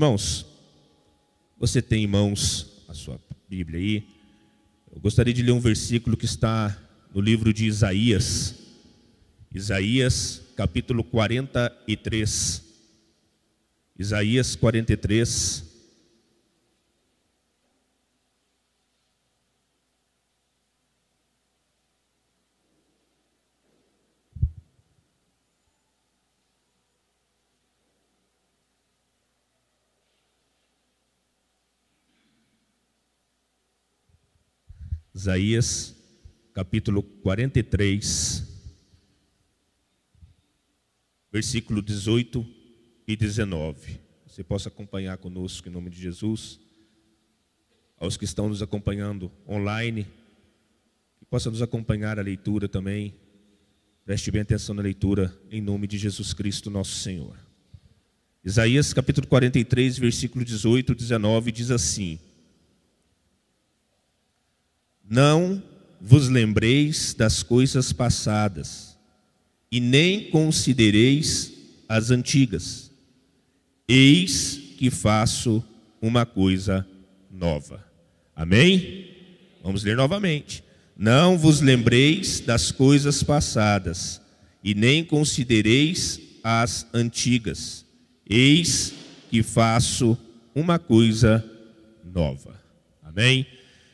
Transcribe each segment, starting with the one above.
Irmãos, você tem em mãos a sua Bíblia aí. Eu gostaria de ler um versículo que está no livro de Isaías. Isaías, capítulo 43. Isaías 43. Isaías, capítulo 43, versículo 18 e 19. Você possa acompanhar conosco em nome de Jesus. Aos que estão nos acompanhando online, que possa nos acompanhar a leitura também. Preste bem atenção na leitura em nome de Jesus Cristo, nosso Senhor. Isaías capítulo 43, versículo 18 e 19 diz assim: não vos lembreis das coisas passadas, e nem considereis as antigas. Eis que faço uma coisa nova. Amém? Vamos ler novamente. Não vos lembreis das coisas passadas, e nem considereis as antigas. Eis que faço uma coisa nova. Amém?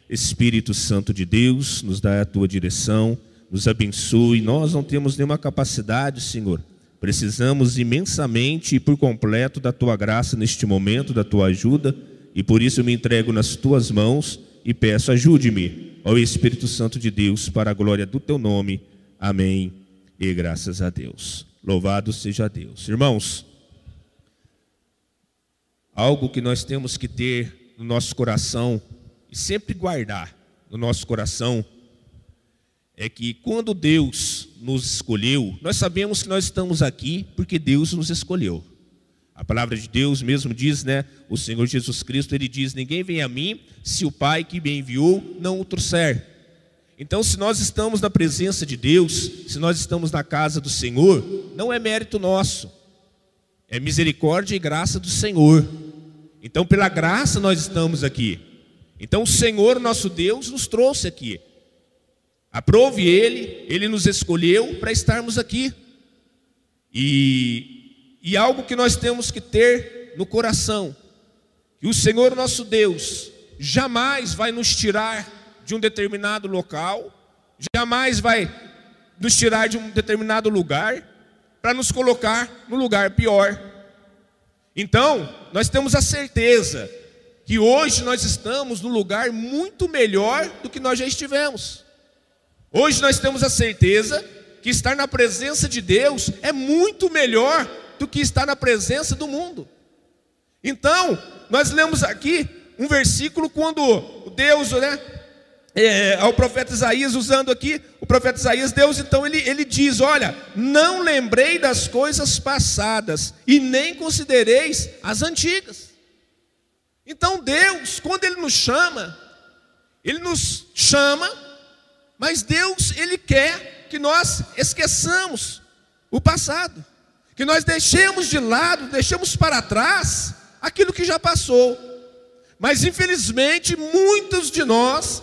Espírito Santo de Deus, nos dá a tua direção, nos abençoe. Nós não temos nenhuma capacidade, Senhor. Precisamos imensamente e por completo da tua graça neste momento, da tua ajuda, e por isso eu me entrego nas tuas mãos e peço: ajude-me, ó Espírito Santo de Deus, para a glória do teu nome. Amém. E graças a Deus. Louvado seja Deus. Irmãos, algo que nós temos que ter no nosso coração e sempre guardar no nosso coração é que quando Deus nos escolheu, nós sabemos que nós estamos aqui porque Deus nos escolheu. A palavra de Deus mesmo diz, né? O Senhor Jesus Cristo, ele diz: Ninguém vem a mim se o Pai que me enviou não o trouxer. Então, se nós estamos na presença de Deus, se nós estamos na casa do Senhor, não é mérito nosso, é misericórdia e graça do Senhor. Então, pela graça nós estamos aqui. Então o Senhor nosso Deus nos trouxe aqui. Aprove Ele, Ele nos escolheu para estarmos aqui. E, e algo que nós temos que ter no coração, que o Senhor nosso Deus jamais vai nos tirar de um determinado local, jamais vai nos tirar de um determinado lugar, para nos colocar no lugar pior. Então, nós temos a certeza que hoje nós estamos num lugar muito melhor do que nós já estivemos. Hoje nós temos a certeza que estar na presença de Deus é muito melhor do que estar na presença do mundo. Então, nós lemos aqui um versículo quando Deus, né, é, ao profeta Isaías, usando aqui o profeta Isaías, Deus então ele, ele diz: Olha, não lembrei das coisas passadas e nem considereis as antigas. Então Deus, quando Ele nos chama, Ele nos chama, mas Deus, Ele quer que nós esqueçamos o passado, que nós deixemos de lado, deixemos para trás aquilo que já passou. Mas infelizmente, muitos de nós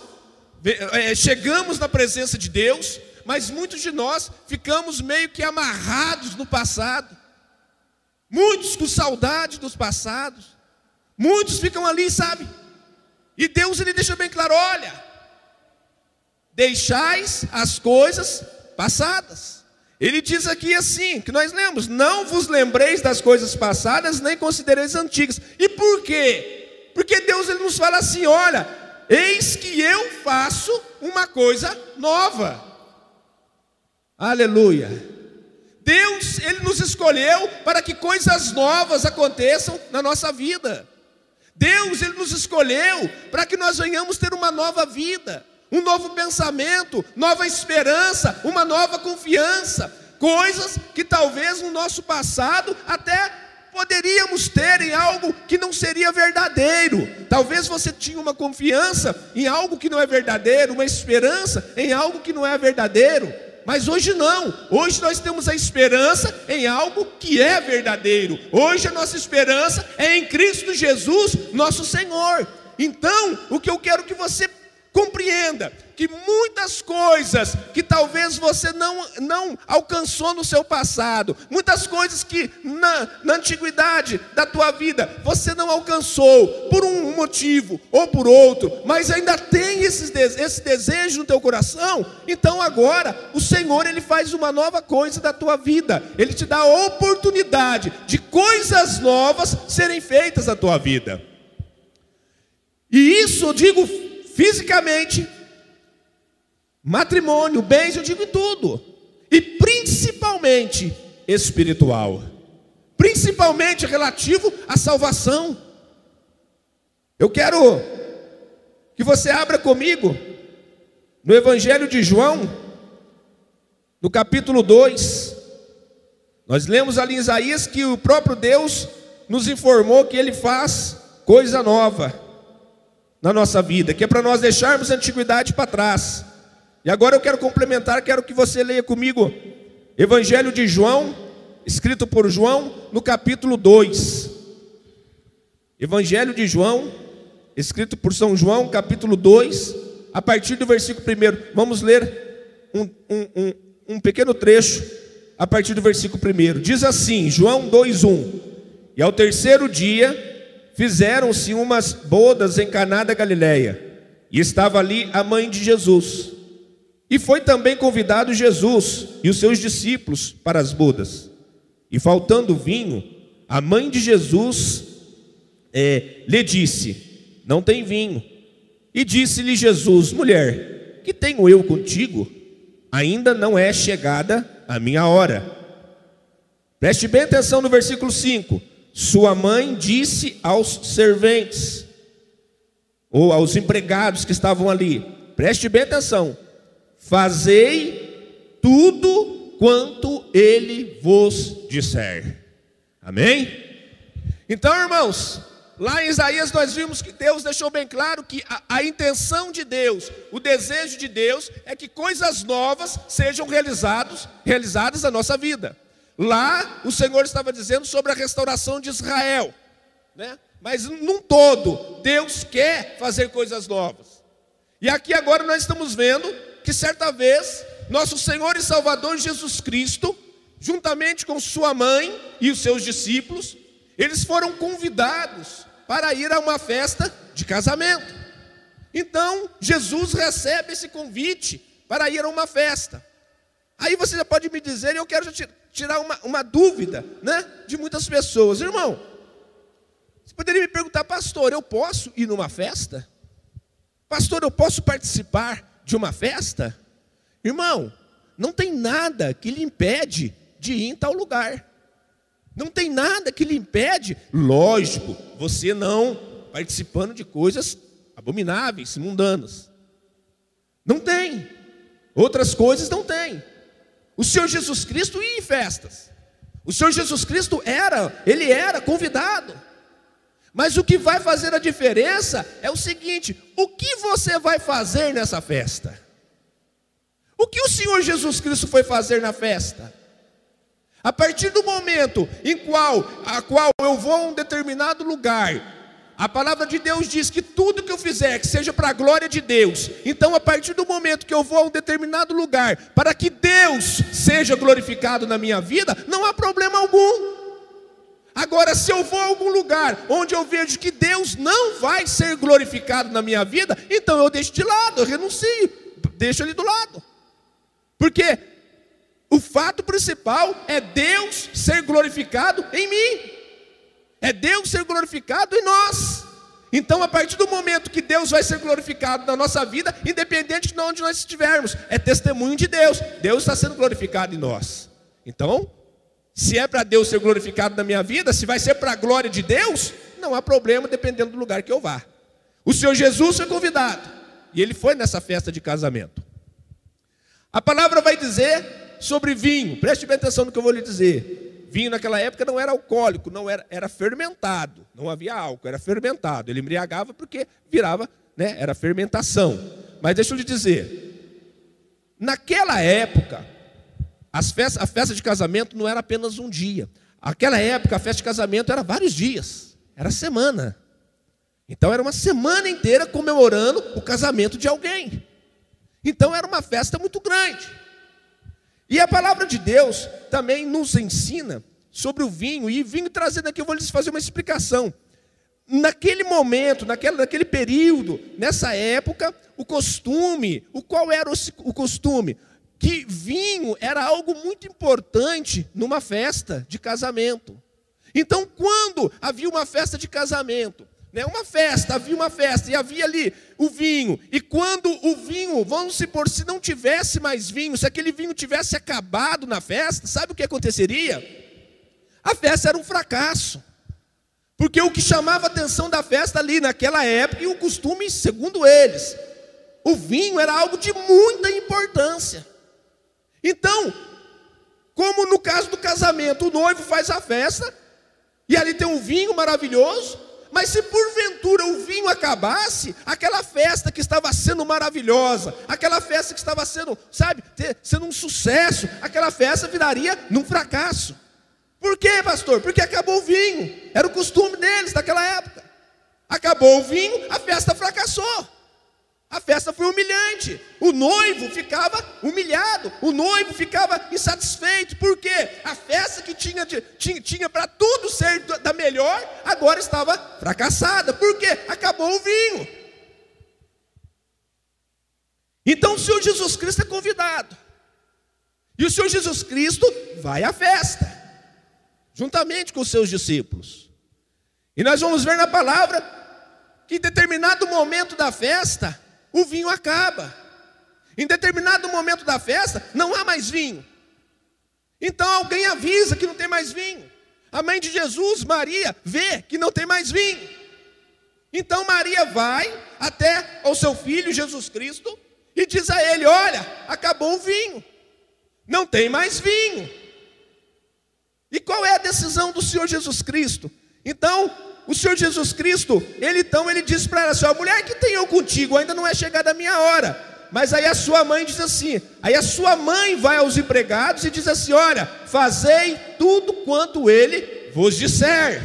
é, chegamos na presença de Deus, mas muitos de nós ficamos meio que amarrados no passado, muitos com saudade dos passados. Muitos ficam ali, sabe? E Deus ele deixa bem claro: olha, deixais as coisas passadas. Ele diz aqui assim, que nós lemos: não vos lembreis das coisas passadas, nem considereis antigas. E por quê? Porque Deus ele nos fala assim: olha, eis que eu faço uma coisa nova. Aleluia. Deus, Ele nos escolheu para que coisas novas aconteçam na nossa vida. Deus ele nos escolheu para que nós venhamos ter uma nova vida, um novo pensamento, nova esperança, uma nova confiança, coisas que talvez no nosso passado até poderíamos ter em algo que não seria verdadeiro. Talvez você tinha uma confiança em algo que não é verdadeiro, uma esperança em algo que não é verdadeiro. Mas hoje não. Hoje nós temos a esperança em algo que é verdadeiro. Hoje a nossa esperança é em Cristo Jesus, nosso Senhor. Então, o que eu quero que você Compreenda que muitas coisas que talvez você não, não alcançou no seu passado, muitas coisas que na, na antiguidade da tua vida você não alcançou por um motivo ou por outro, mas ainda tem esse, desejo no teu coração, então agora o Senhor ele faz uma nova coisa da tua vida, ele te dá a oportunidade de coisas novas serem feitas na tua vida. E isso eu digo fisicamente, matrimônio, bens, eu digo em tudo. E principalmente espiritual. Principalmente relativo à salvação. Eu quero que você abra comigo no Evangelho de João, no capítulo 2. Nós lemos ali em Isaías que o próprio Deus nos informou que ele faz coisa nova na nossa vida, que é para nós deixarmos a antiguidade para trás. E agora eu quero complementar, quero que você leia comigo Evangelho de João, escrito por João, no capítulo 2. Evangelho de João, escrito por São João, capítulo 2, a partir do versículo 1. Vamos ler um, um, um, um pequeno trecho a partir do versículo 1. Diz assim, João 2,1: E ao terceiro dia fizeram-se umas bodas em Caná da Galileia, e estava ali a mãe de Jesus. E foi também convidado Jesus e os seus discípulos para as bodas. E faltando vinho, a mãe de Jesus é, lhe disse: Não tem vinho. E disse-lhe Jesus: Mulher, que tenho eu contigo? Ainda não é chegada a minha hora. Preste bem atenção no versículo 5. Sua mãe disse aos serventes, ou aos empregados que estavam ali: preste bem atenção, fazei tudo quanto ele vos disser. Amém? Então, irmãos, lá em Isaías nós vimos que Deus deixou bem claro que a, a, intenção de Deus, o desejo de Deus é que coisas novas sejam realizadas na nossa vida. Lá o Senhor estava dizendo sobre a restauração de Israel, né? mas num todo, Deus quer fazer coisas novas. E aqui agora nós estamos vendo que certa vez, nosso Senhor e Salvador Jesus Cristo, juntamente com sua mãe e os seus discípulos, eles foram convidados para ir a uma festa de casamento. Então, Jesus recebe esse convite para ir a uma festa. Aí você já pode me dizer, eu quero tirar uma, uma dúvida né, de muitas pessoas. Irmão, você poderia me perguntar, pastor, eu posso ir numa festa? Pastor, eu posso participar de uma festa? Irmão, não tem nada que lhe impede de ir em tal lugar. Não tem nada que lhe impede, lógico, você não participando de coisas abomináveis, mundanas. Não tem. Outras coisas não tem. O Senhor Jesus Cristo ia em festas. O Senhor Jesus Cristo era, ele era convidado. Mas o que vai fazer a diferença é o seguinte: o que você vai fazer nessa festa? O que o Senhor Jesus Cristo foi fazer na festa? A partir do momento em qual, a qual eu vou a um determinado lugar a palavra de Deus diz que tudo que eu fizer, que seja para a glória de Deus. Então, a partir do momento que eu vou a um determinado lugar, para que Deus seja glorificado na minha vida, não há problema algum. Agora, se eu vou a algum lugar onde eu vejo que Deus não vai ser glorificado na minha vida, então eu deixo de lado, eu renuncio, deixo ele do lado. Porque o fato principal é Deus ser glorificado em mim. É Deus ser glorificado em nós. Então, a partir do momento que Deus vai ser glorificado na nossa vida, independente de onde nós estivermos, é testemunho de Deus. Deus está sendo glorificado em nós. Então, se é para Deus ser glorificado na minha vida, se vai ser para a glória de Deus, não há problema dependendo do lugar que eu vá. O Senhor Jesus foi convidado e ele foi nessa festa de casamento. A palavra vai dizer sobre vinho, preste bem atenção no que eu vou lhe dizer. Vinho naquela época não era alcoólico, não era, era fermentado. Não havia álcool, era fermentado. Ele embriagava porque virava, né, era fermentação. Mas deixa eu lhe dizer, naquela época, as festas, a festa de casamento não era apenas um dia. Aquela época, a festa de casamento era vários dias, era semana. Então era uma semana inteira comemorando o casamento de alguém. Então era uma festa muito grande. E a palavra de Deus também nos ensina sobre o vinho, e vinho trazendo aqui, eu vou lhes fazer uma explicação. Naquele momento, naquele, naquele período, nessa época, o costume, o qual era o, o costume? Que vinho era algo muito importante numa festa de casamento. Então, quando havia uma festa de casamento, né, uma festa, havia uma festa, e havia ali o vinho. E quando o vinho, vamos supor, se não tivesse mais vinho, se aquele vinho tivesse acabado na festa, sabe o que aconteceria? A festa era um fracasso. Porque o que chamava a atenção da festa ali naquela época, e o costume, segundo eles, o vinho era algo de muita importância. Então, como no caso do casamento, o noivo faz a festa, e ali tem um vinho maravilhoso, mas se porventura o vinho acabasse, aquela festa que estava sendo maravilhosa, aquela festa que estava sendo, sabe, sendo um sucesso, aquela festa viraria num fracasso. Por quê, pastor? Porque acabou o vinho. Era o costume deles naquela época. Acabou o vinho, a festa fracassou. A festa foi humilhante. O noivo ficava humilhado. O noivo ficava insatisfeito. Por quê? A festa que tinha, tinha, tinha para tudo ser da melhor, agora estava fracassada. Por quê? Acabou o vinho. Então o Senhor Jesus Cristo é convidado. E o Senhor Jesus Cristo vai à festa, juntamente com os seus discípulos. E nós vamos ver na palavra que em determinado momento da festa, o vinho acaba. Em determinado momento da festa, não há mais vinho. Então alguém avisa que não tem mais vinho. A mãe de Jesus, Maria, vê que não tem mais vinho. Então Maria vai até ao seu filho Jesus Cristo e diz a ele: Olha, acabou o vinho, não tem mais vinho. E qual é a decisão do Senhor Jesus Cristo? Então, o Senhor Jesus Cristo, ele então ele diz para ela assim: a mulher que tenho contigo, ainda não é chegada a minha hora. Mas aí a sua mãe diz assim: aí a sua mãe vai aos empregados e diz assim: olha, fazei tudo quanto ele vos disser.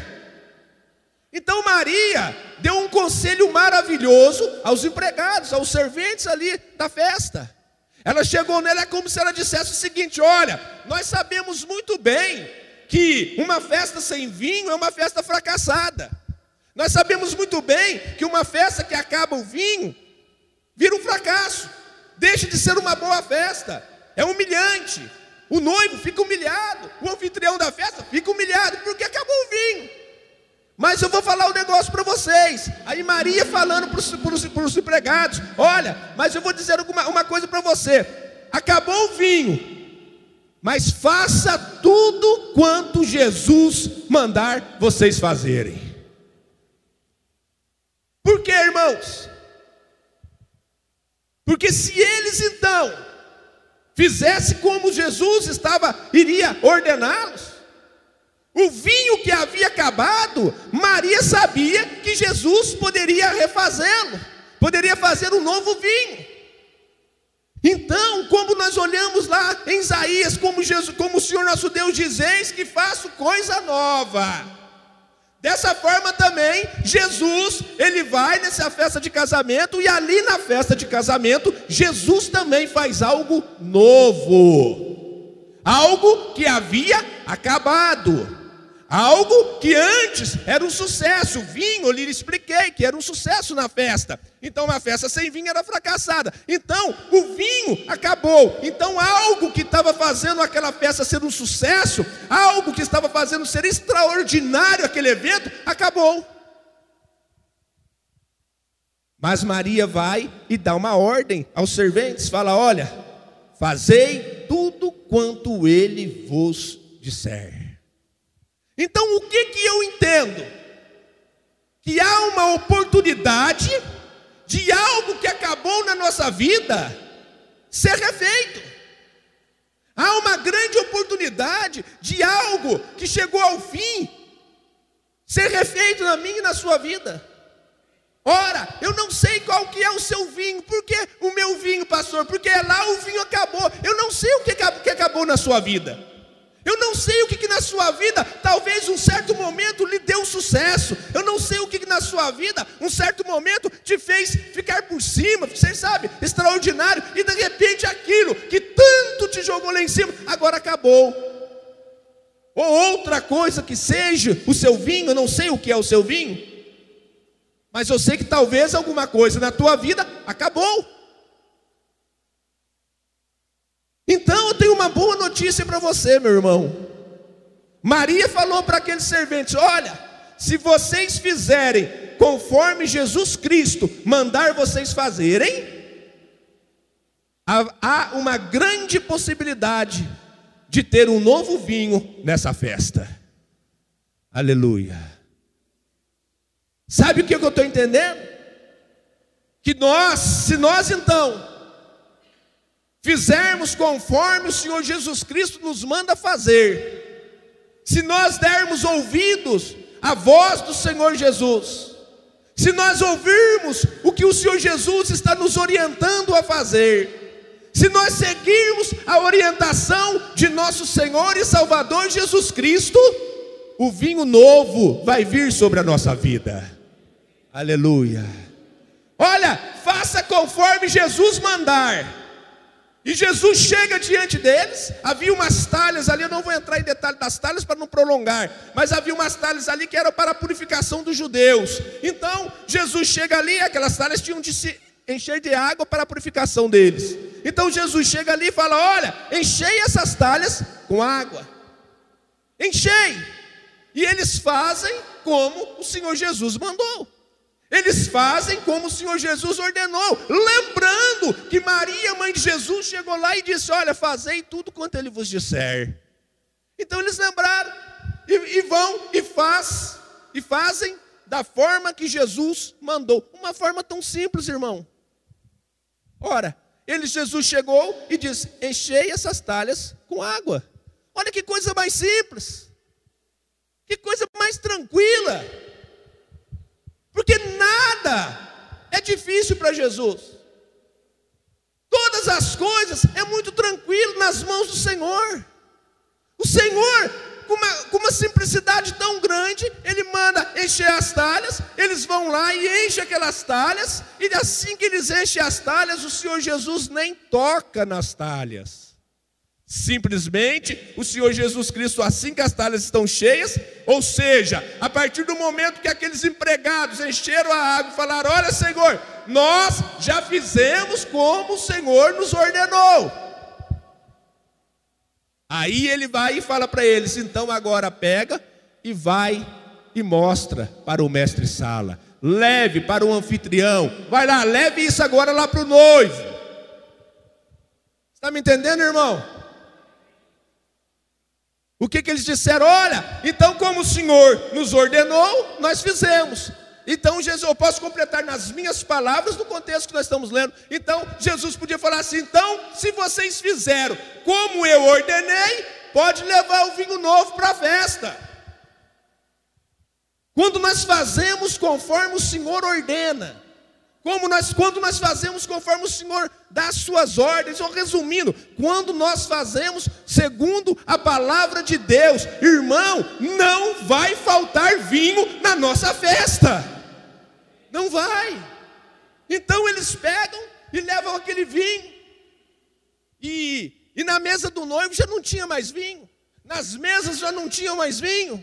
Então Maria deu um conselho maravilhoso aos empregados, aos serventes ali da festa. Ela chegou nela é como se ela dissesse o seguinte: olha, nós sabemos muito bem que uma festa sem vinho é uma festa fracassada. Nós sabemos muito bem que uma festa que acaba o vinho vira um fracasso, deixa de ser uma boa festa, é humilhante. O noivo fica humilhado, o anfitrião da festa fica humilhado, porque acabou o vinho. Mas eu vou falar um negócio para vocês. Aí Maria falando para os empregados: Olha, mas eu vou dizer uma, coisa para você. Acabou o vinho, mas faça tudo quanto Jesus mandar vocês fazerem. Por quê, irmãos? Porque se eles então fizessem como Jesus estava iria ordená-los, o vinho que havia acabado, Maria sabia que Jesus poderia refazê-lo, poderia fazer um novo vinho. Então, como nós olhamos lá em Isaías, como, Jesus, como o Senhor nosso Deus diz: Eis que faço coisa nova. Dessa forma também, Jesus, ele vai nessa festa de casamento, e ali na festa de casamento, Jesus também faz algo novo, algo que havia acabado. Algo que antes era um sucesso, vinho, eu lhe expliquei que era um sucesso na festa. Então uma festa sem vinho era fracassada. Então o vinho acabou. Então algo que estava fazendo aquela festa ser um sucesso, algo que estava fazendo ser extraordinário aquele evento, acabou. Mas Maria vai e dá uma ordem aos serventes, fala: "Olha, fazei tudo quanto ele vos disser". Então, o que, que eu entendo? Que há uma oportunidade de algo que acabou na nossa vida ser refeito. Há uma grande oportunidade de algo que chegou ao fim ser refeito na minha e na sua vida. Ora, eu não sei qual que é o seu vinho. Por que o meu vinho, pastor? Porque lá o vinho acabou. Eu não sei o que acabou na sua vida. Eu não sei o que, que na sua vida, talvez um certo momento lhe deu sucesso. Eu não sei o que, que na sua vida, um certo momento te fez ficar por cima, você sabe, extraordinário, e de repente aquilo que tanto te jogou lá em cima, agora acabou. Ou outra coisa que seja o seu vinho, eu não sei o que é o seu vinho, mas eu sei que talvez alguma coisa na tua vida acabou. Então eu tenho uma boa notícia para você, meu irmão. Maria falou para aqueles serventes: Olha, se vocês fizerem conforme Jesus Cristo mandar vocês fazerem, há uma grande possibilidade de ter um novo vinho nessa festa. Aleluia. Sabe o que eu estou entendendo? Que nós, se nós então fizermos conforme o Senhor Jesus Cristo nos manda fazer, se nós dermos ouvidos à voz do Senhor Jesus, se nós ouvirmos o que o Senhor Jesus está nos orientando a fazer, se nós seguirmos a orientação de nosso Senhor e Salvador Jesus Cristo, o vinho novo vai vir sobre a nossa vida. Aleluia. Olha, faça conforme Jesus mandar. E Jesus chega diante deles, havia umas talhas ali, eu não vou entrar em detalhe das talhas para não prolongar, mas havia umas talhas ali que eram para a purificação dos judeus. Então, Jesus chega ali, aquelas talhas tinham de se encher de água para a purificação deles. Então Jesus chega ali e fala: Olha, enchei essas talhas com água. Enchei. E eles fazem como o Senhor Jesus mandou. Eles fazem como o Senhor Jesus ordenou, lembrando que Maria, mãe de Jesus, chegou lá e disse: Olha, fazei tudo quanto ele vos disser. Então eles lembraram e, e vão e faz e fazem da forma que Jesus mandou, uma forma tão simples, irmão. Ora, ele Jesus chegou e disse: Enchei essas talhas com água. Olha que coisa mais simples, que coisa mais tranquila. Porque nada é difícil para Jesus. Todas as coisas é muito tranquilo nas mãos do Senhor. O Senhor, com uma, com uma simplicidade tão grande, Ele manda encher as talhas, eles vão lá e enchem aquelas talhas, e assim que eles enchem as talhas, o Senhor Jesus nem toca nas talhas. Simplesmente o Senhor Jesus Cristo, assim que as talhas estão cheias, ou seja, a partir do momento que aqueles empregados encheram a água e falaram: Olha, Senhor, nós já fizemos como o Senhor nos ordenou. Aí ele vai e fala para eles: Então agora pega e vai e mostra para o mestre Sala, leve para o anfitrião, vai lá, leve isso agora lá para o noivo. Está me entendendo, irmão? O que, que eles disseram? Olha, então, como o Senhor nos ordenou, nós fizemos. Então, Jesus, eu posso completar nas minhas palavras no contexto que nós estamos lendo. Então, Jesus podia falar assim: então, se vocês fizeram como eu ordenei, pode levar o vinho novo para a festa. Quando nós fazemos conforme o Senhor ordena, como nós, quando nós fazemos conforme o Senhor dá as suas ordens, ou resumindo, quando nós fazemos segundo a palavra de Deus, irmão, não vai faltar vinho na nossa festa. Não vai. Então eles pegam e levam aquele vinho. E, e na mesa do noivo já não tinha mais vinho. Nas mesas já não tinha mais vinho.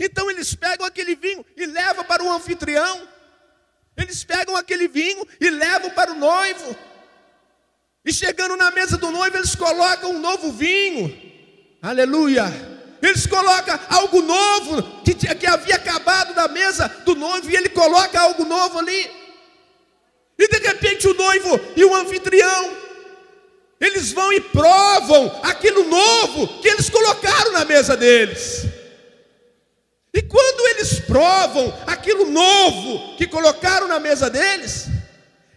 Então eles pegam aquele vinho e levam para o anfitrião. Eles pegam aquele vinho e levam para o noivo. E chegando na mesa do noivo, eles colocam um novo vinho. Aleluia. Eles colocam algo novo que, que havia acabado da mesa do noivo e ele coloca algo novo ali. E de repente o noivo e o anfitrião, eles vão e provam aquilo novo que eles colocaram na mesa deles. E quando eles provam aquilo novo que colocaram na mesa deles,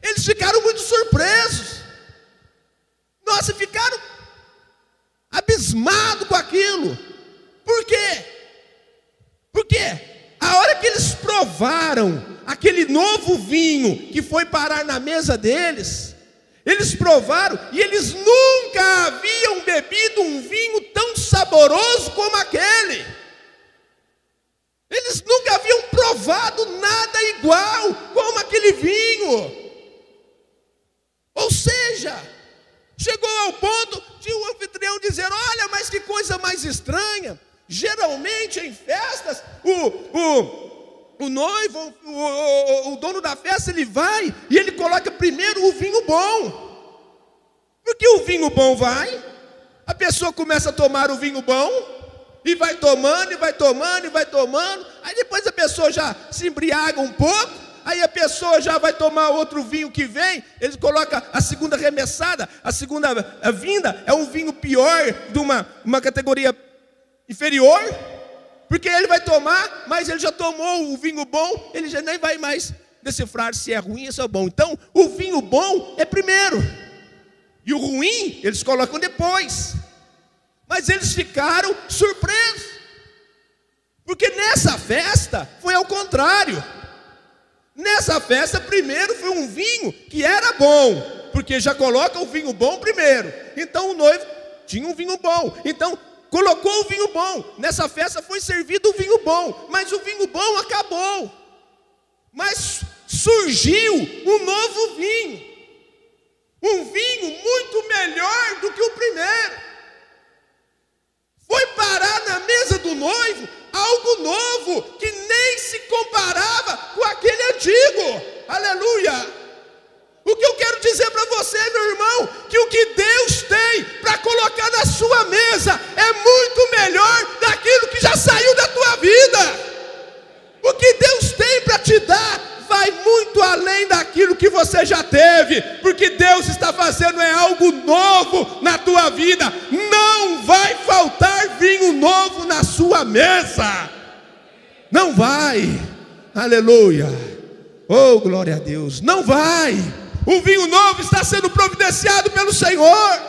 eles ficaram muito surpresos. Nossa, ficaram abismados com aquilo. Por quê? Porque a hora que eles provaram aquele novo vinho que foi parar na mesa deles, eles provaram e eles nunca haviam bebido um vinho nada igual como aquele vinho. Ou seja, chegou ao ponto de o um anfitrião dizer: Olha, mas que coisa mais estranha. Geralmente em festas, o, o, o noivo, o, o, o dono da festa, ele vai e ele coloca primeiro o vinho bom. Porque o vinho bom vai, a pessoa começa a tomar o vinho bom, e vai tomando, e vai tomando, e vai tomando. Aí depois a pessoa já se embriaga um pouco. Aí a pessoa já vai tomar outro vinho que vem. Ele coloca a segunda remessada, a segunda vinda é um vinho pior de uma, uma categoria inferior. Porque ele vai tomar, mas ele já tomou o vinho bom, ele já nem vai mais decifrar se é ruim ou se é bom. Então, o vinho bom é primeiro. E o ruim, eles colocam depois. Mas eles ficaram surpresos. Porque nessa festa foi ao contrário. Nessa festa, primeiro foi um vinho que era bom, porque já coloca o vinho bom primeiro. Então o noivo tinha um vinho bom. Então colocou o vinho bom. Nessa festa foi servido o vinho bom, mas o vinho bom acabou. Mas surgiu um novo vinho. Um vinho muito melhor do que o primeiro foi parar na mesa do noivo algo novo, que nem se comparava com aquele antigo. Aleluia! O que eu quero dizer para você, meu irmão, que o que Deus tem para colocar na sua mesa é muito melhor daquilo que já saiu da tua vida. O que Deus tem para te dar vai muito além daquilo que você já teve, porque Deus está fazendo é algo novo na tua vida. Sua mesa. Não vai. Aleluia. Oh, glória a Deus. Não vai. O vinho novo está sendo providenciado pelo Senhor.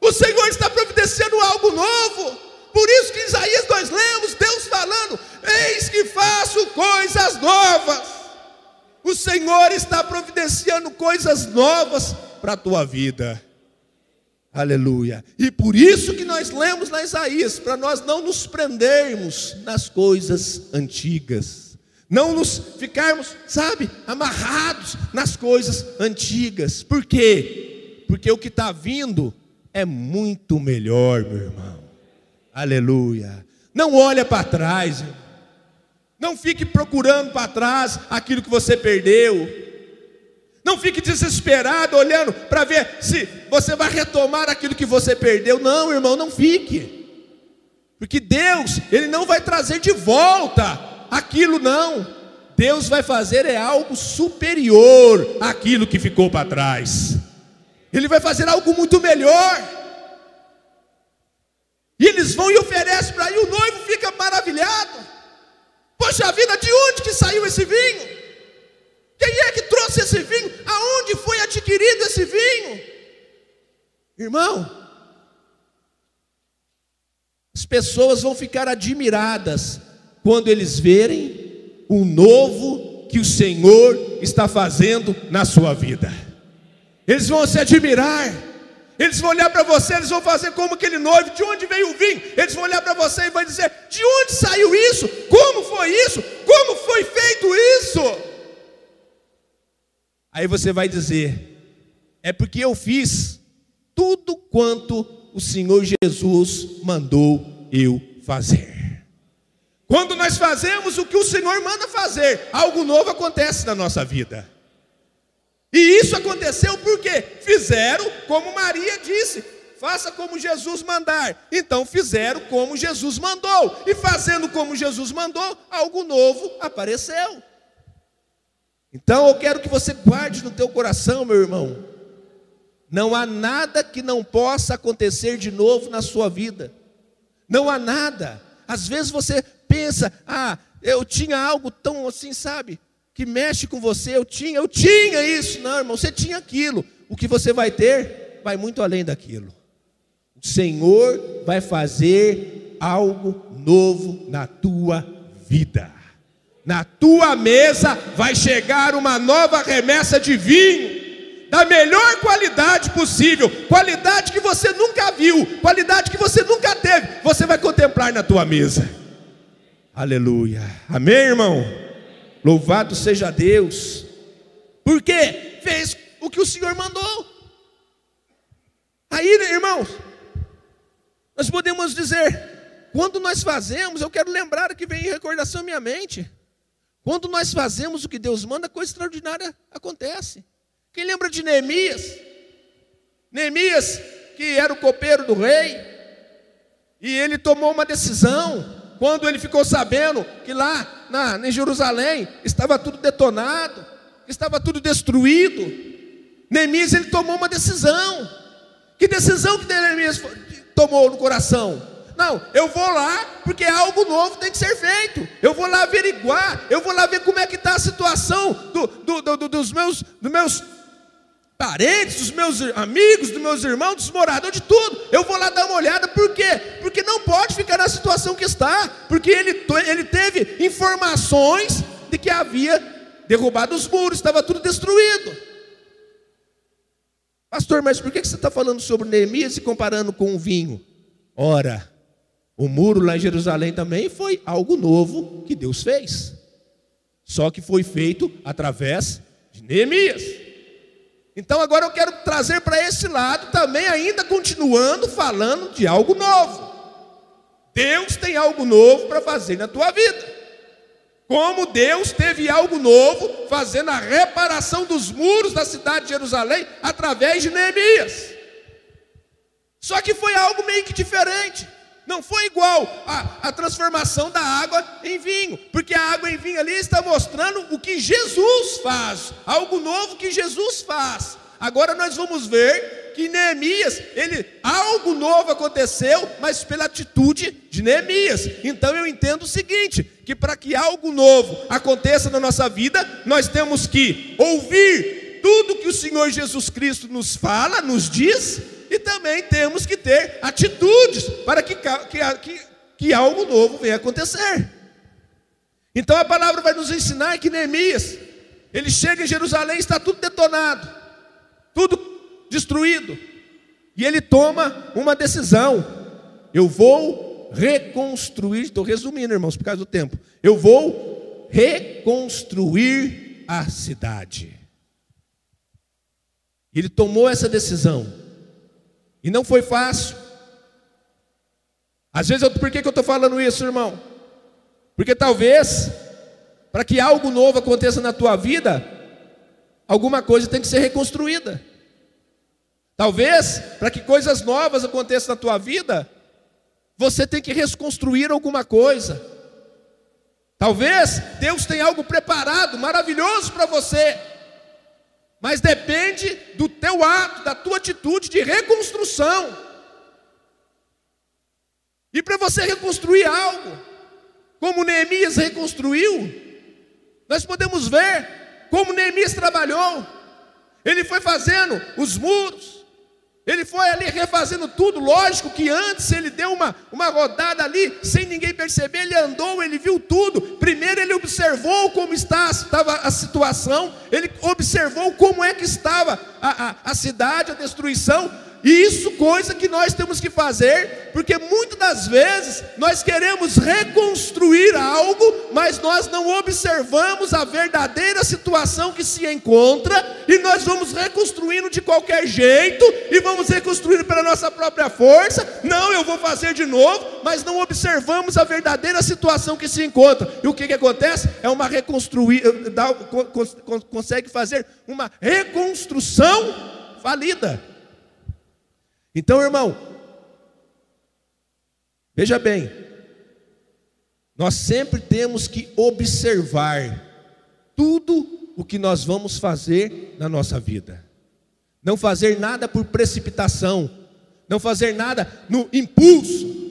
O Senhor está providenciando algo novo. Por isso que em Isaías nós lemos Deus falando: Eis que faço coisas novas. O Senhor está providenciando coisas novas para a tua vida. Aleluia. E por isso que nós lemos na Isaías, para nós não nos prendermos nas coisas antigas. Não nos ficarmos, sabe, amarrados nas coisas antigas. Por quê? Porque o que está vindo é muito melhor, meu irmão. Aleluia. Não olha para trás. Não fique procurando para trás aquilo que você perdeu. Não fique desesperado olhando para ver se você vai retomar aquilo que você perdeu. Não, irmão, não fique. Porque Deus, Ele não vai trazer de volta aquilo, não. Deus vai fazer é algo superior àquilo que ficou para trás. Ele vai fazer algo muito melhor. E eles vão e oferecem para aí, o noivo fica maravilhado. Poxa vida, de onde que saiu esse vinho? Quem é que trouxe esse vinho? Aonde foi adquirido esse vinho? Irmão, as pessoas vão ficar admiradas quando eles verem o novo que o Senhor está fazendo na sua vida. Eles vão se admirar. Eles vão olhar para você, eles vão fazer como aquele noivo, de onde veio o vinho? Eles vão olhar para você e vão dizer: de onde saiu isso? Como foi isso? Como foi feito isso? Aí você vai dizer: é porque eu fiz tudo quanto o Senhor Jesus mandou eu fazer. Quando nós fazemos o que o Senhor manda fazer, algo novo acontece na nossa vida. E isso aconteceu porque fizeram como Maria disse: faça como Jesus mandar. Então fizeram como Jesus mandou. E fazendo como Jesus mandou, algo novo apareceu. Então eu quero que você guarde no teu coração, meu irmão. Não há nada que não possa acontecer de novo na sua vida. Não há nada. Às vezes você pensa, ah, eu tinha algo tão assim, sabe? que mexe com você, eu tinha, eu tinha isso. Não, irmão, você tinha aquilo. O que você vai ter vai muito além daquilo. O Senhor vai fazer algo novo na tua vida. Na tua mesa vai chegar uma nova remessa de vinho, da melhor qualidade possível, qualidade que você nunca viu, qualidade que você nunca teve, você vai contemplar na tua mesa. Aleluia. Amém, irmão? Louvado seja Deus. Porque fez o que o Senhor mandou. irmãos, nós podemos dizer, quando nós fazemos, eu quero lembrar que vem em recordação à minha mente. Quando nós fazemos o que Deus manda, coisa extraordinária acontece. Quem lembra de Neemias? Neemias, que era o copeiro do rei, e ele tomou uma decisão, quando ele ficou sabendo que lá na, em Jerusalém estava tudo detonado, estava tudo destruído, Neemias ele tomou uma decisão. Que decisão que Neemias tomou no coração? Não, eu vou lá porque algo novo tem que ser feito. Eu vou lá averiguar, eu vou lá ver como é que está a situação do, do, do, dos, meus, dos meus parentes, dos meus amigos, dos meus irmãos, dos moradores, de tudo. Eu vou lá dar uma olhada, por quê? Porque não pode ficar na situação que está, porque ele, ele teve informações de que havia derrubado os muros, estava tudo destruído. Pastor, mas por que você está falando sobre Neemias e comparando com o vinho? Ora, o muro lá em Jerusalém também foi algo novo que Deus fez. Só que foi feito através de Neemias. Então agora eu quero trazer para esse lado também, ainda continuando falando de algo novo. Deus tem algo novo para fazer na tua vida. Como Deus teve algo novo, fazendo a reparação dos muros da cidade de Jerusalém através de Neemias. Só que foi algo meio que diferente. Não foi igual a, a transformação da água em vinho, porque a água em vinho ali está mostrando o que Jesus faz, algo novo que Jesus faz. Agora nós vamos ver que Neemias, ele algo novo aconteceu, mas pela atitude de Neemias. Então eu entendo o seguinte, que para que algo novo aconteça na nossa vida, nós temos que ouvir tudo que o Senhor Jesus Cristo nos fala, nos diz, e também temos que ter atitudes para que, que, que, que algo novo venha acontecer. Então a palavra vai nos ensinar que Neemias, ele chega em Jerusalém, está tudo detonado, tudo destruído, e ele toma uma decisão: eu vou reconstruir, estou resumindo, irmãos, por causa do tempo, eu vou reconstruir a cidade. Ele tomou essa decisão. E não foi fácil. Às vezes, eu, por que, que eu estou falando isso, irmão? Porque talvez, para que algo novo aconteça na tua vida, alguma coisa tem que ser reconstruída. Talvez, para que coisas novas aconteçam na tua vida, você tem que reconstruir alguma coisa. Talvez Deus tenha algo preparado, maravilhoso para você, mas depende do teu ato, da tua atitude de reconstrução. E para você reconstruir algo, como Neemias reconstruiu, nós podemos ver como Neemias trabalhou. Ele foi fazendo os muros, ele foi ali refazendo tudo, lógico que antes ele deu uma, uma rodada ali, sem ninguém perceber, ele andou, ele viu tudo. Primeiro ele observou como está, estava a situação, ele observou como é que estava a, a, a cidade, a destruição, isso coisa que nós temos que fazer, porque muitas das vezes nós queremos reconstruir algo, mas nós não observamos a verdadeira situação que se encontra e nós vamos reconstruindo de qualquer jeito e vamos reconstruindo pela nossa própria força. Não, eu vou fazer de novo, mas não observamos a verdadeira situação que se encontra. E o que, que acontece? É uma reconstruir, dá, consegue fazer uma reconstrução falida. Então, irmão, veja bem, nós sempre temos que observar tudo o que nós vamos fazer na nossa vida. Não fazer nada por precipitação, não fazer nada no impulso.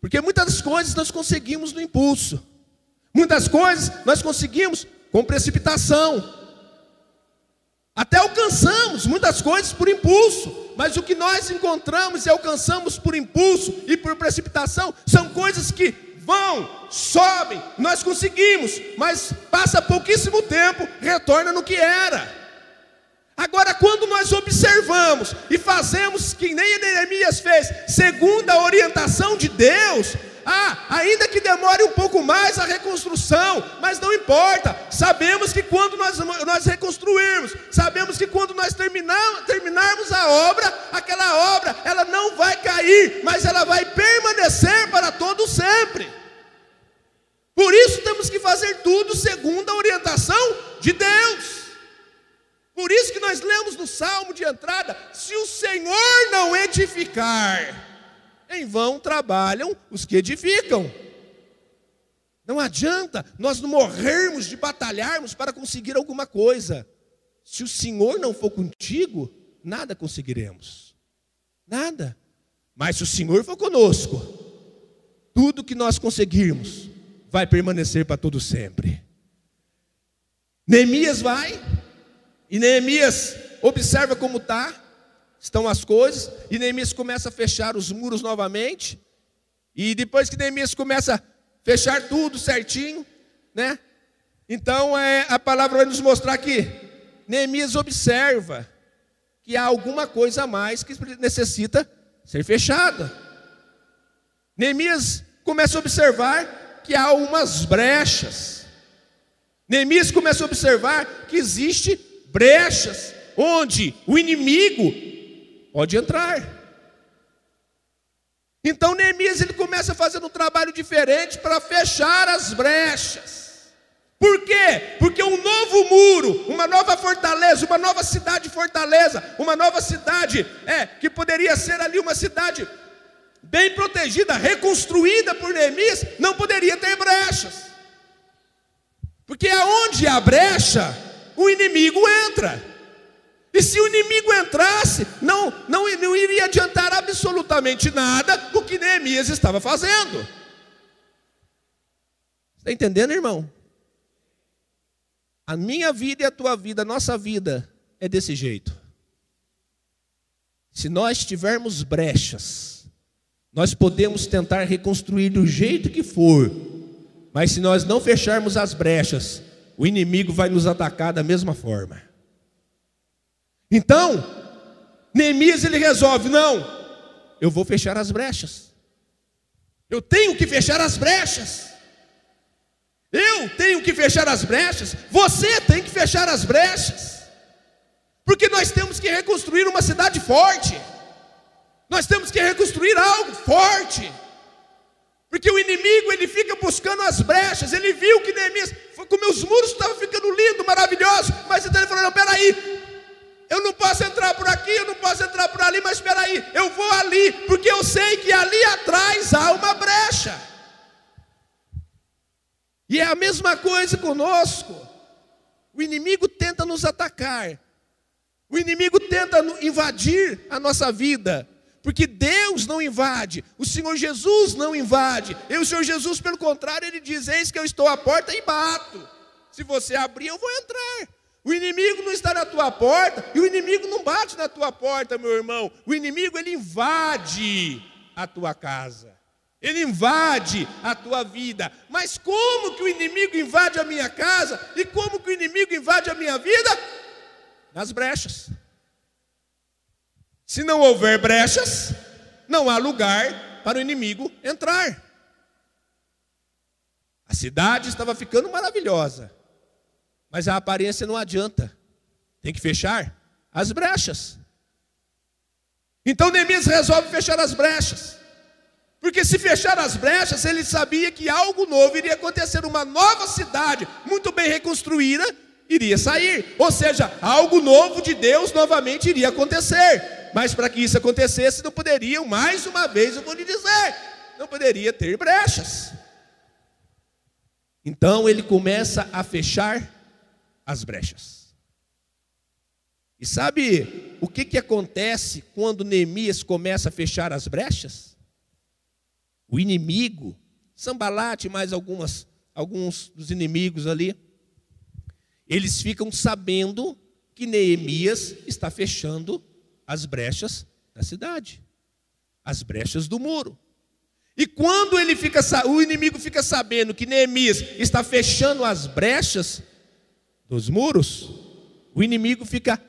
Porque muitas coisas nós conseguimos no impulso. Muitas coisas nós conseguimos com precipitação. Até alcançamos muitas coisas por impulso, mas o que nós encontramos e alcançamos por impulso e por precipitação são coisas que vão, sobem, nós conseguimos, mas passa pouquíssimo tempo, retorna no que era. Agora, quando nós observamos e fazemos que nem Neemias fez, segundo a orientação de Deus, ah, ainda que demore um pouco mais a reconstrução, mas não importa. Sabemos que quando nós, nós reconstruirmos, sabemos que quando nós terminar, terminarmos a obra, aquela obra, ela não vai cair, mas ela vai permanecer para todo sempre. Por isso temos que fazer tudo segundo a orientação de Deus. Por isso que nós lemos no salmo de entrada: se o Senhor não edificar, em vão trabalham os que edificam. Não adianta nós morrermos de batalharmos para conseguir alguma coisa. Se o Senhor não for contigo, nada conseguiremos. Nada. Mas se o Senhor for conosco, tudo que nós conseguirmos vai permanecer para todo sempre. Neemias vai, e Neemias observa como tá, estão as coisas, e Neemias começa a fechar os muros novamente. E depois que Neemias começa a fechar tudo certinho, né? Então é, a palavra vai nos mostrar que Neemias observa que há alguma coisa a mais que necessita ser fechada. Neemias começa a observar que há umas brechas. Neemias começa a observar que existe brechas onde o inimigo pode entrar. Então Neemias ele começa fazer um trabalho diferente para fechar as brechas. Por quê? Porque um novo muro, uma nova fortaleza, uma nova cidade fortaleza, uma nova cidade, é, que poderia ser ali uma cidade bem protegida, reconstruída por Neemias, não poderia ter brechas. Porque aonde há brecha, o inimigo entra. E se o inimigo entrasse, não, não, não iria adiantar absolutamente nada o que Neemias estava fazendo. Está entendendo, irmão? A minha vida e a tua vida, a nossa vida é desse jeito. Se nós tivermos brechas, nós podemos tentar reconstruir do jeito que for, mas se nós não fecharmos as brechas, o inimigo vai nos atacar da mesma forma. Então, Neemias ele resolve: não, eu vou fechar as brechas. Eu tenho que fechar as brechas. Eu tenho que fechar as brechas, você tem que fechar as brechas, porque nós temos que reconstruir uma cidade forte, nós temos que reconstruir algo forte, porque o inimigo ele fica buscando as brechas, ele a mesma coisa conosco. O inimigo tenta nos atacar. O inimigo tenta invadir a nossa vida. Porque Deus não invade, o Senhor Jesus não invade. E o Senhor Jesus, pelo contrário, ele diz: Eis que eu estou à porta e bato. Se você abrir, eu vou entrar. O inimigo não está na tua porta e o inimigo não bate na tua porta, meu irmão. O inimigo ele invade a tua casa. Ele invade a tua vida. Mas como que o inimigo invade a minha casa? E como que o inimigo invade a minha vida? Nas brechas. Se não houver brechas, não há lugar para o inimigo entrar. A cidade estava ficando maravilhosa, mas a aparência não adianta. Tem que fechar as brechas. Então Neemias resolve fechar as brechas. Porque se fechar as brechas, ele sabia que algo novo iria acontecer, uma nova cidade, muito bem reconstruída, iria sair. Ou seja, algo novo de Deus novamente iria acontecer. Mas para que isso acontecesse, não poderiam, mais uma vez eu vou lhe dizer, não poderia ter brechas. Então ele começa a fechar as brechas. E sabe o que, que acontece quando Neemias começa a fechar as brechas? O inimigo, Sambalate mais algumas, alguns dos inimigos ali, eles ficam sabendo que Neemias está fechando as brechas da cidade, as brechas do muro. E quando ele fica, o inimigo fica sabendo que Neemias está fechando as brechas dos muros, o inimigo fica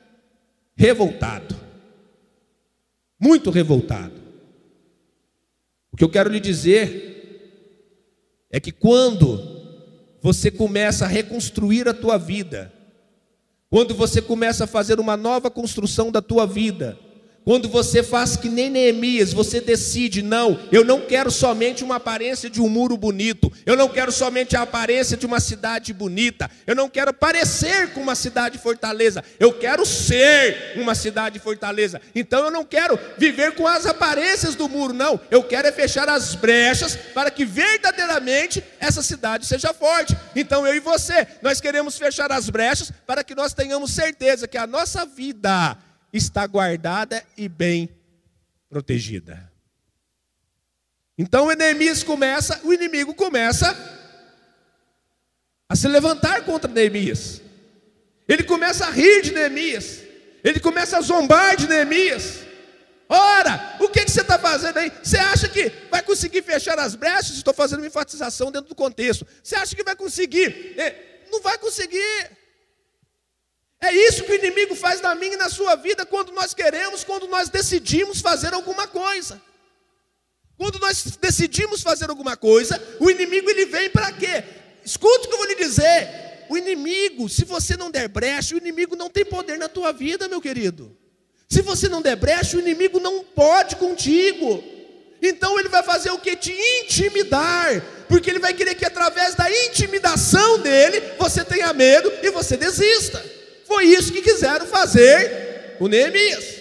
revoltado, muito revoltado. O que eu quero lhe dizer é que quando você começa a reconstruir a tua vida, quando você começa a fazer uma nova construção da tua vida, Quando você faz que nem Neemias, você decide, não, eu não quero somente uma aparência de um muro bonito, eu não quero somente a aparência de uma cidade bonita, eu não quero parecer com uma cidade fortaleza, eu quero ser uma cidade fortaleza. Então eu não quero viver com as aparências do muro, não, eu quero é fechar as brechas para que verdadeiramente essa cidade seja forte. Então eu e você, nós queremos fechar as brechas para que nós tenhamos certeza que a nossa vida está guardada e bem protegida. Então o Neemias começa, o inimigo começa a se levantar contra Neemias. Ele começa a rir de Neemias. Ele começa a zombar de Neemias. Ora, o que, que você está fazendo aí? Você acha que vai conseguir fechar as brechas? Estou fazendo uma enfatização dentro do contexto. Você acha que vai conseguir? É, não vai conseguir. É isso que o inimigo faz na minha e na sua vida quando nós queremos, quando nós decidimos fazer alguma coisa. Quando nós decidimos fazer alguma coisa, o inimigo ele vem para quê? Escute o que eu vou lhe dizer. O inimigo, se você não der brecha, o inimigo não tem poder na tua vida, meu querido. Se você não der brecha, o inimigo não pode contigo. Então ele vai fazer o que? Te intimidar. Porque ele vai querer que através da intimidação dele, você tenha medo e você desista. Foi isso que quiseram fazer com Neemias.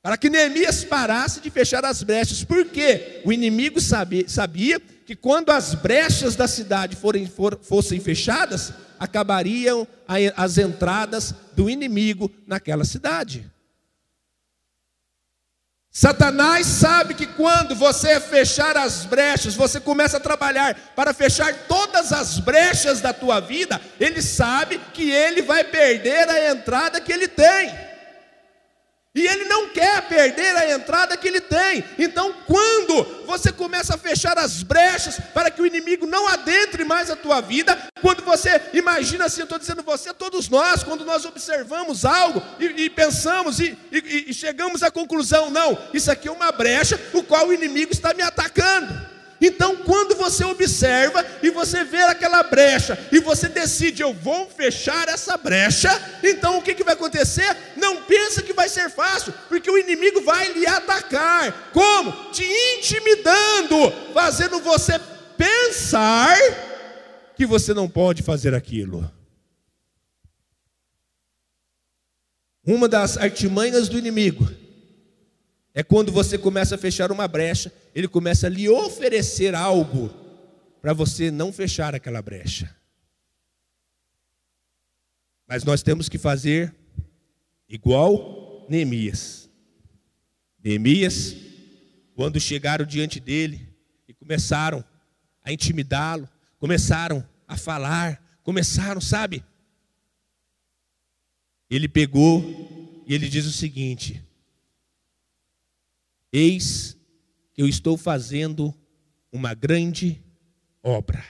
Para que Neemias parasse de fechar as brechas. Porque o inimigo sabia, sabia que quando as brechas da cidade forem, for, fossem fechadas, acabariam as entradas do inimigo naquela cidade. Satanás sabe que quando você fechar as brechas, você começa a trabalhar para fechar todas as brechas da tua vida, ele sabe que ele vai perder a entrada que ele tem. E ele não quer perder a entrada que ele tem. Então, quando você começa a fechar as brechas para que o inimigo não adentre mais a tua vida, quando você imagina assim, eu estou dizendo você, todos nós, quando nós observamos algo e, e pensamos e, e, e chegamos à conclusão, não, isso aqui é uma brecha, o qual o inimigo está me atacando. Então, quando você observa e você vê aquela brecha e você decide, eu vou fechar essa brecha, então o que, que vai acontecer? Não pensa que vai ser fácil, porque o inimigo vai lhe atacar. Como? Te intimidando, fazendo você pensar que você não pode fazer aquilo. Uma das artimanhas do inimigo é quando você começa a fechar uma brecha, ele começa a lhe oferecer algo para você não fechar aquela brecha. Mas nós temos que fazer igual Neemias. Neemias, quando chegaram diante dele e começaram a intimidá-lo, começaram a falar, começaram, sabe? Ele pegou e ele diz o seguinte: Eis que eu estou fazendo uma grande obra.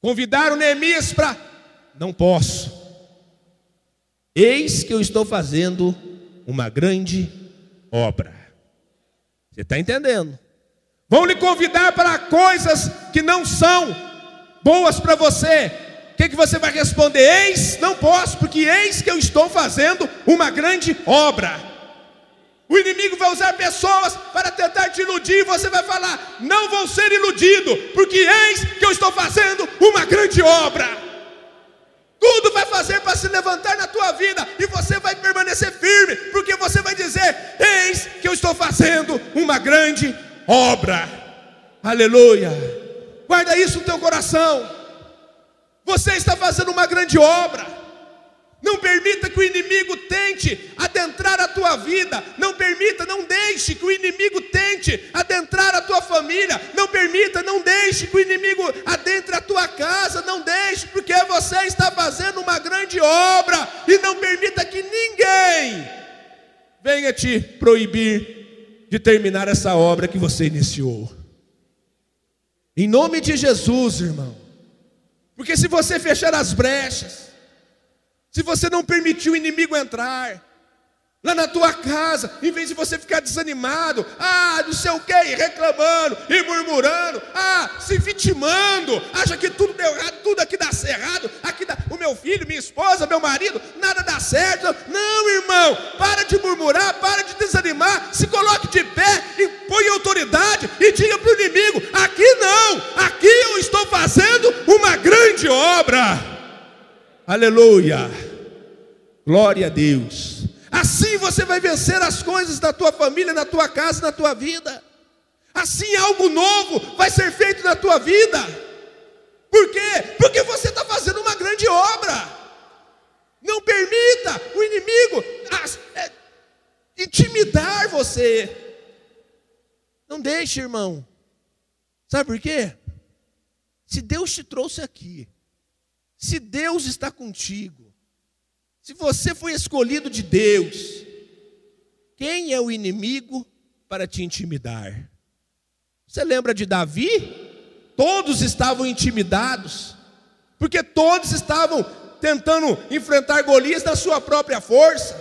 Convidaram Neemias para. Não posso. Eis que eu estou fazendo uma grande obra. Você está entendendo? Vão lhe convidar para coisas que não são boas para você. O que, que você vai responder? Eis, não posso, porque eis que eu estou fazendo uma grande obra. O inimigo vai usar pessoas para tentar te iludir, e você vai falar: não vou ser iludido, porque eis que eu estou fazendo uma grande obra. Tudo vai fazer para se levantar na tua vida, e você vai permanecer firme, porque você vai dizer: eis que eu estou fazendo uma grande obra. Aleluia. Guarda isso no teu coração. Você está fazendo uma grande obra. Não permita que o inimigo tente adentrar a tua vida. Não permita, não deixe que o inimigo tente adentrar a tua família. Não permita, não deixe que o inimigo adentre a tua casa. Não deixe, porque você está fazendo uma grande obra. E não permita que ninguém venha te proibir de terminar essa obra que você iniciou. Em nome de Jesus, irmão. Porque se você fechar as brechas, se você não permitir o inimigo entrar, lá na tua casa, em vez de você ficar desanimado, ah, não sei o que, reclamando e murmurando, ah, se vitimando, acha que tudo deu errado, tudo aqui dá errado, aqui dá. o meu filho, minha esposa, meu marido, nada dá certo. Não, irmão, para de murmurar, para de desanimar, se coloque de pé e põe autoridade e diga para o inimigo: aqui não, aqui eu estou fazendo uma grande obra. Aleluia. Glória a Deus. Assim você vai vencer as coisas da tua família, na tua casa, na tua vida. Assim algo novo vai ser feito na tua vida. Por quê? Porque você está fazendo uma grande obra. Não permita o inimigo é, intimidar você. Não deixe, irmão. Sabe por quê? Se Deus te trouxe aqui, se Deus está contigo, se você foi escolhido de Deus, quem é o inimigo para te intimidar? Você lembra de Davi? Todos estavam intimidados, porque todos estavam tentando enfrentar Golias na sua própria força.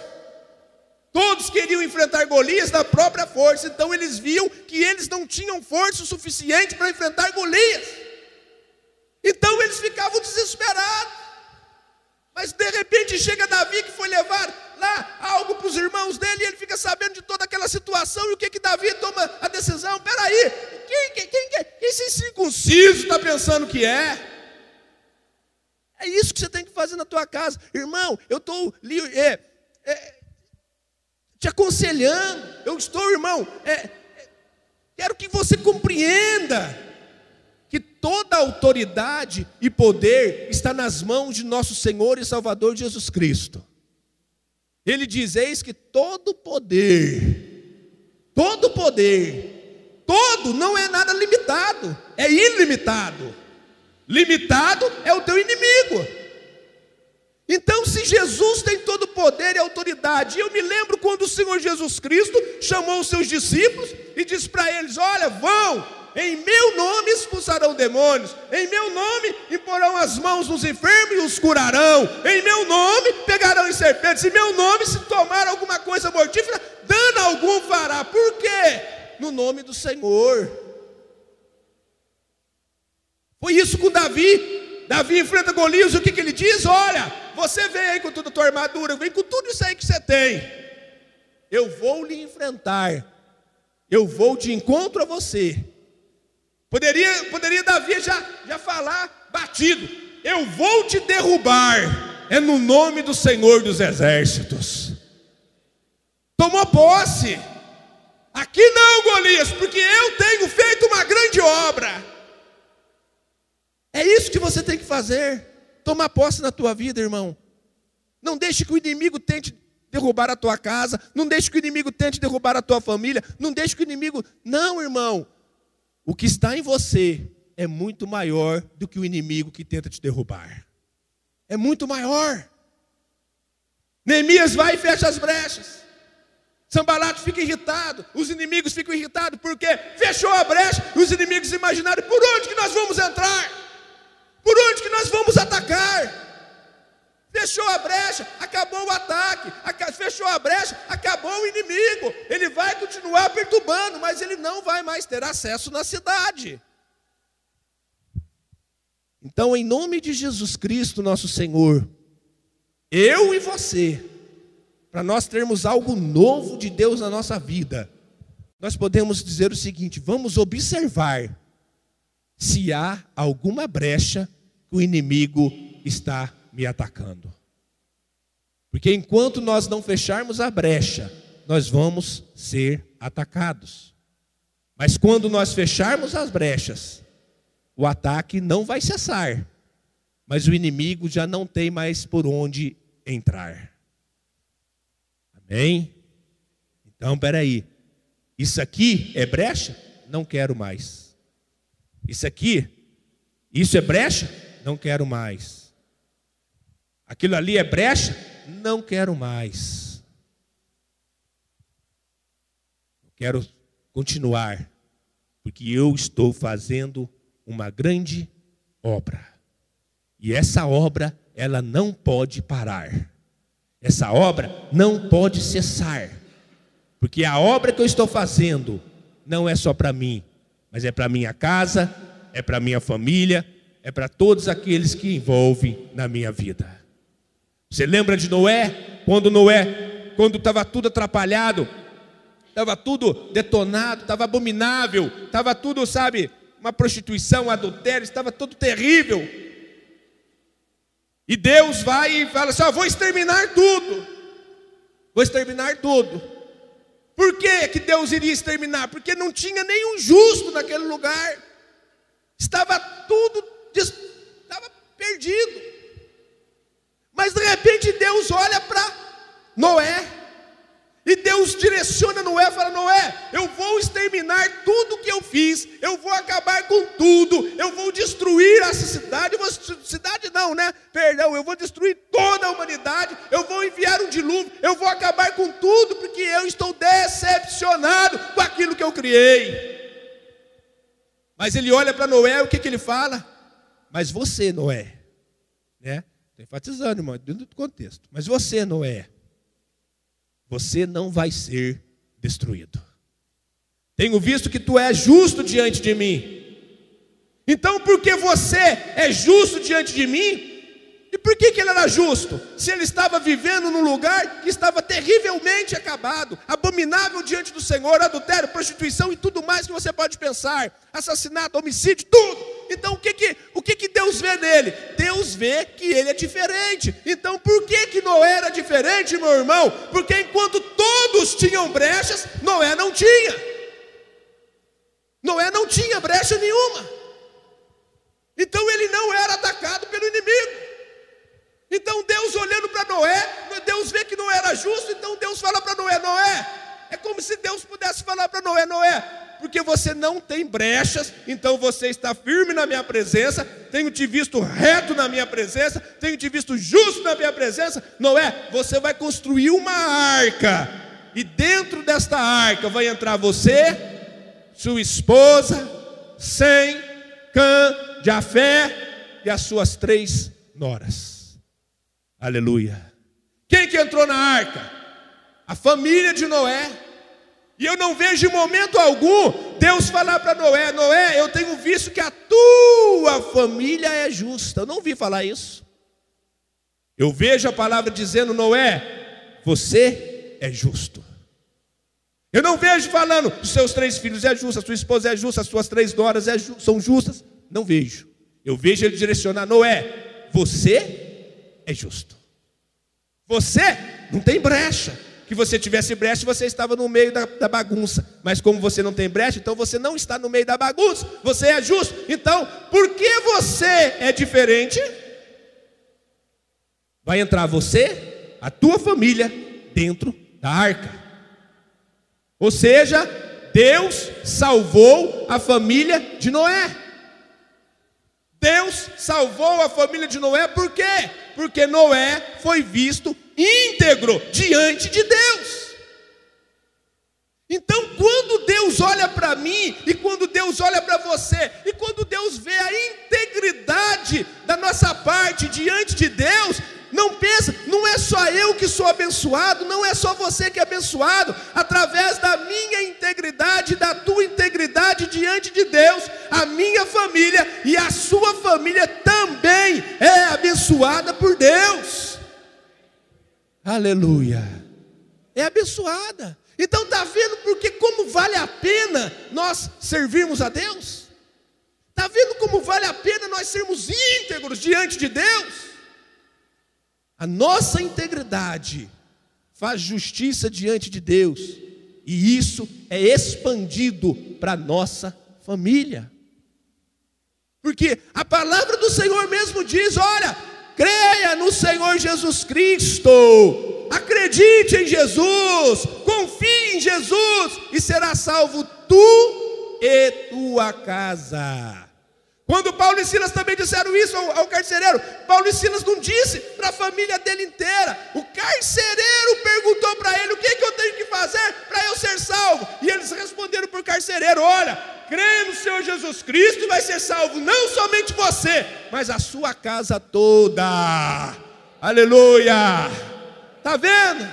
Todos queriam enfrentar Golias na própria força, então eles viam que eles não tinham força o suficiente para enfrentar Golias. Então eles ficavam desesperados. Mas de repente chega Davi que foi levar lá algo para os irmãos dele, e ele fica sabendo de toda aquela situação, e o que que Davi toma a decisão? Peraí, quem, quem, quem, quem esse circunciso está pensando que é? É isso que você tem que fazer na tua casa. Irmão, eu estou é, é, te aconselhando, eu estou, irmão, é, é, quero que você compreenda que toda autoridade e poder está nas mãos de nosso Senhor e Salvador Jesus Cristo. Ele diz: Eis que todo poder, todo poder, todo não é nada limitado, é ilimitado. Limitado é o teu inimigo. Então, se Jesus tem todo poder e autoridade, eu me lembro quando o Senhor Jesus Cristo chamou os seus discípulos e disse para eles: Olha, vão em meu nome expulsarão demônios, em meu nome imporão as mãos nos enfermos e os curarão, em meu nome pegarão em serpentes, em meu nome, se tomar alguma coisa mortífera, dano algum fará. Por quê? No nome do Senhor. Foi isso com Davi. Davi enfrenta Golias, o que, que ele diz? Olha, você vem aí com toda a tua armadura, vem com tudo isso aí que você tem. Eu vou lhe enfrentar. Eu vou de encontro a você Poderia, poderia Davi já, já falar batido: Eu vou te derrubar, é no nome do Senhor dos Exércitos. Tomou posse. Aqui não, Golias, porque eu tenho feito uma grande obra. É isso que você tem que fazer. Tomar posse na tua vida, irmão. Não deixe que o inimigo tente derrubar a tua casa, não deixe que o inimigo tente derrubar a tua família, não deixe que o inimigo. Não, irmão. O que está em você é muito maior do que o inimigo que tenta te derrubar. É muito maior. Neemias vai e fecha as brechas. Sambalato fica irritado, os inimigos ficam irritados, porque fechou a brecha, e os inimigos imaginaram por onde que nós vamos entrar, por onde que nós vamos atacar. Fechou a brecha, acabou o ataque. Fechou a brecha, acabou o inimigo. Ele vai continuar perturbando, mas ele não vai mais ter acesso na cidade. Então, em nome de Jesus Cristo, nosso Senhor, eu e você, para nós termos algo novo de Deus na nossa vida, nós podemos dizer o seguinte: vamos observar se há alguma brecha que o inimigo está me atacando. Porque enquanto nós não fecharmos a brecha, nós vamos ser atacados. Mas quando nós fecharmos as brechas, o ataque não vai cessar, mas o inimigo já não tem mais por onde entrar. Amém? Então, peraí. Isso aqui é brecha? Não quero mais. Isso aqui, isso é brecha? Não quero mais. Aquilo ali é brecha? Não quero mais. Quero continuar, porque eu estou fazendo uma grande obra. E essa obra, ela não pode parar. Essa obra não pode cessar. Porque a obra que eu estou fazendo não é só para mim, mas é para minha casa, é para minha família, é para todos aqueles que envolvem na minha vida. Você lembra de Noé? Quando Noé, quando estava tudo atrapalhado, estava tudo detonado, estava abominável, estava tudo, sabe, uma prostituição, um adultério, estava tudo terrível. E Deus vai e fala assim: vou exterminar tudo, vou exterminar tudo. Por que, que Deus iria exterminar? Porque não tinha nenhum justo naquele lugar, estava tudo estava perdido. Mas de repente Deus olha para Noé. E Deus direciona Noé, fala: Noé, eu vou exterminar tudo que eu fiz, eu vou acabar com tudo, eu vou destruir essa cidade, cidade não, né? Perdão, eu vou destruir toda a humanidade, eu vou enviar um dilúvio, eu vou acabar com tudo, porque eu estou decepcionado com aquilo que eu criei. Mas ele olha para Noé, o que, que ele fala? Mas você, Noé, né? Estou enfatizando, irmão, dentro do contexto. Mas você, Noé, você não vai ser destruído. Tenho visto que tu és justo diante de mim. Então, porque você é justo diante de mim, e por que, que ele era justo? Se ele estava vivendo num lugar que estava terrivelmente acabado, abominável diante do Senhor, adultério, prostituição e tudo mais que você pode pensar, assassinato, homicídio, tudo. Então o que que, o que que Deus vê nele? Deus vê que ele é diferente. Então por que que Noé era diferente, meu irmão? Porque enquanto todos tinham brechas, Noé não tinha. Noé não tinha brecha nenhuma. Então ele não era atacado pelo inimigo. Então Deus olhando para Noé, Deus vê que não era justo, então Deus fala para Noé: Noé, é como se Deus pudesse falar para Noé: Noé, porque você não tem brechas, então você está firme na minha presença, tenho te visto reto na minha presença, tenho te visto justo na minha presença. Noé, você vai construir uma arca, e dentro desta arca vai entrar você, sua esposa, Sem, Cã, Jafé e as suas três noras. Aleluia. Quem que entrou na arca? A família de Noé. E eu não vejo em momento algum Deus falar para Noé: Noé, eu tenho visto que a tua família é justa. Eu não vi falar isso. Eu vejo a palavra dizendo: Noé, você é justo. Eu não vejo falando: os seus três filhos é justo, a sua esposa é justa, as suas três noras é ju são justas. Não vejo. Eu vejo ele direcionar: Noé, você é justo. Você não tem brecha. Que você tivesse brecha, você estava no meio da, da, bagunça. Mas como você não tem brecha, então você não está no meio da bagunça. Você é justo. Então, por que você é diferente? Vai entrar você, a tua família, dentro da arca. Ou seja, Deus salvou a família de Noé. Deus salvou a família de Noé, por quê? Porque Noé foi visto íntegro diante de Deus. Então, quando Deus olha para mim, e quando Deus olha para você, e quando Deus vê a integridade da nossa parte diante de Deus, não pensa, não é só eu que sou abençoado, não é só você que é abençoado, através da minha integridade, da tua integridade diante de Deus, a minha família e a sua família também é abençoada por Deus. Aleluia. É abençoada. Então está vendo porque como vale a pena nós servirmos a Deus? Está vendo como vale a pena nós sermos íntegros diante de Deus? A nossa integridade faz justiça diante de Deus, e isso é expandido para a nossa família. Porque a palavra do Senhor mesmo diz: olha, creia no Senhor Jesus Cristo, acredite em Jesus, confie em Jesus, e será salvo tu e tua casa. Quando Paulo e Silas também disseram isso ao, ao carcereiro, Paulo e Silas não disse para a família dele inteira. O carcereiro perguntou para ele: O que, que eu tenho que fazer para eu ser salvo? E eles responderam para o carcereiro: Olha, crê no Senhor Jesus Cristo e vai ser salvo, não somente você, mas a sua casa toda. Aleluia! Está vendo?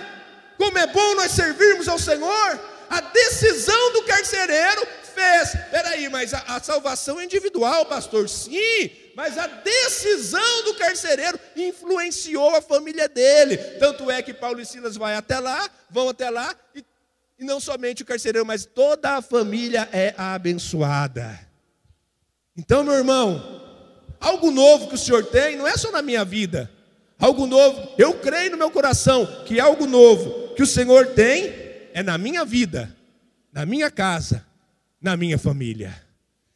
Como é bom nós servirmos ao Senhor? A decisão do carcereiro fez. Peraí, mas a, a salvação é individual, pastor? Sim, mas a decisão do carcereiro influenciou a família dele. Tanto é que Paulo e Silas vai até lá, vão até lá, e, e não somente o carcereiro, mas toda a família é abençoada. Então, meu irmão, algo novo que o Senhor tem não é só na minha vida, algo novo, eu creio no meu coração que algo novo que o Senhor tem é na minha vida, na minha casa, na minha família.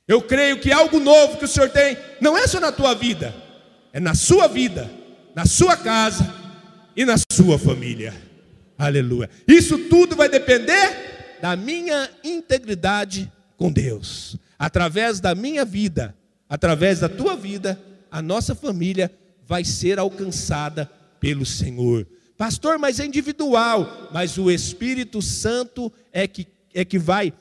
Eu creio que algo novo que o Senhor tem não é só na tua vida, é na sua vida, na sua casa e na sua família. Aleluia. Isso tudo vai depender da minha integridade com Deus. Através da minha vida, através da tua vida, a nossa família vai ser alcançada pelo Senhor. Pastor, mas é individual, mas o Espírito Santo é que, é que vai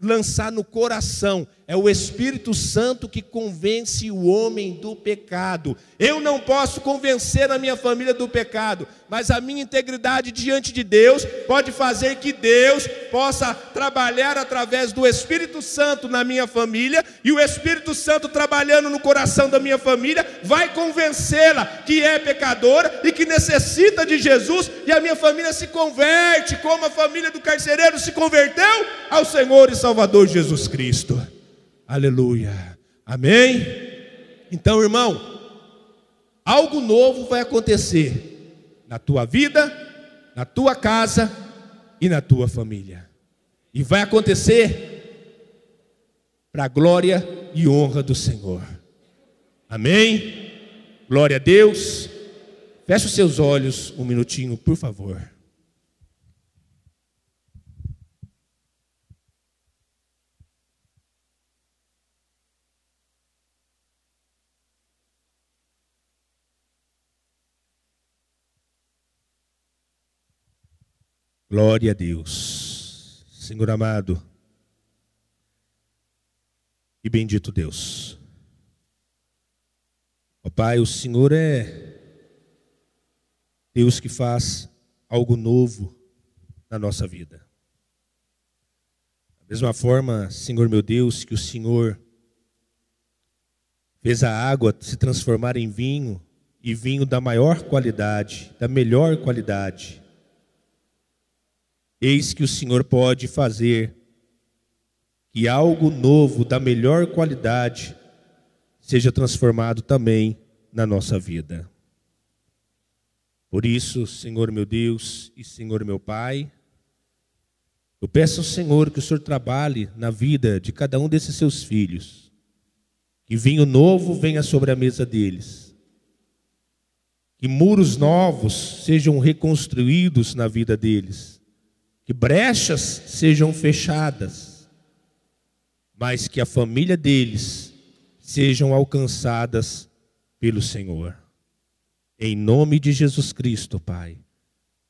lançar no coração é o Espírito Santo que convence o homem do pecado. Eu não posso convencer a minha família do pecado, mas a minha integridade diante de Deus pode fazer que Deus possa trabalhar através do Espírito Santo na minha família, e o Espírito Santo trabalhando no coração da minha família vai convencê-la que é pecadora e que necessita de Jesus, e a minha família se converte, como a família do carcereiro se converteu ao Senhor e Salvador Jesus Cristo. Aleluia. Amém? Então, irmão, algo novo vai acontecer na tua vida, na tua casa e na tua família. E vai acontecer para a glória e honra do Senhor. Amém? Glória a Deus. Feche os seus olhos um minutinho, por favor. Glória a Deus. Senhor amado e bendito Deus. Ó Pai, o Senhor é Deus que faz algo novo na nossa vida. Da mesma forma, Senhor meu Deus, que o Senhor fez a água se transformar em vinho e vinho da maior qualidade, da melhor qualidade Eis que o Senhor pode fazer que algo novo, da melhor qualidade, seja transformado também na nossa vida. Por isso, Senhor meu Deus e Senhor meu Pai, eu peço ao Senhor que o Senhor trabalhe na vida de cada um desses seus filhos, que vinho novo venha sobre a mesa deles, que muros novos sejam reconstruídos na vida deles que brechas sejam fechadas, mas que a família deles sejam alcançadas pelo Senhor. Em nome de Jesus Cristo, Pai,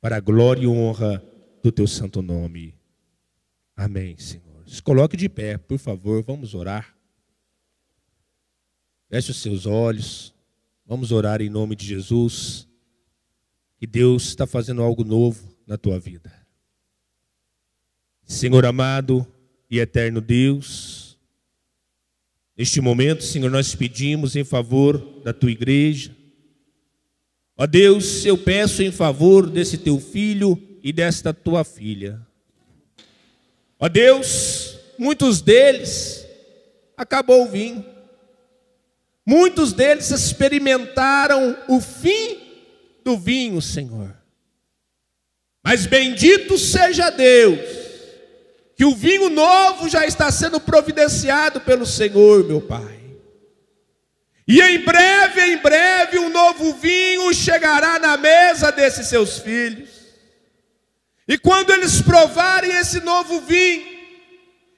para a glória e honra do teu santo nome. Amém, Senhor. Se coloque de pé, por favor, vamos orar. Feche os seus olhos. Vamos orar em nome de Jesus. Que Deus está fazendo algo novo na tua vida. Senhor amado e eterno Deus, neste momento, Senhor, nós pedimos em favor da tua igreja. Ó Deus, eu peço em favor desse teu filho e desta tua filha. Ó Deus, muitos deles acabou o vinho. Muitos deles experimentaram o fim do vinho, Senhor. Mas bendito seja Deus que o vinho novo já está sendo providenciado pelo Senhor, meu Pai. E em breve, em breve, um novo vinho chegará na mesa desses seus filhos. E quando eles provarem esse novo vinho,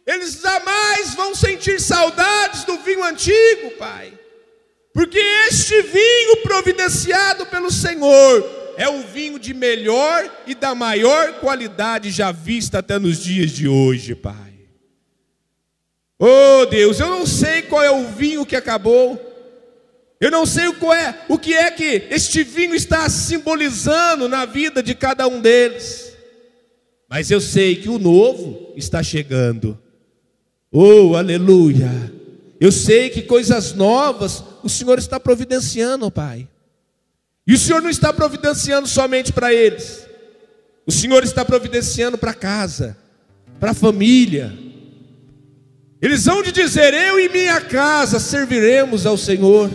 eles jamais vão sentir saudades do vinho antigo, Pai. Porque este vinho providenciado pelo Senhor é o vinho de melhor e da maior qualidade já vista até nos dias de hoje, Pai. Oh Deus, eu não sei qual é o vinho que acabou. Eu não sei qual é, o que é que este vinho está simbolizando na vida de cada um deles. Mas eu sei que o novo está chegando. Oh, aleluia. Eu sei que coisas novas o Senhor está providenciando, Pai. E o Senhor não está providenciando somente para eles. O Senhor está providenciando para casa, para a família. Eles vão de dizer: Eu e minha casa serviremos ao Senhor.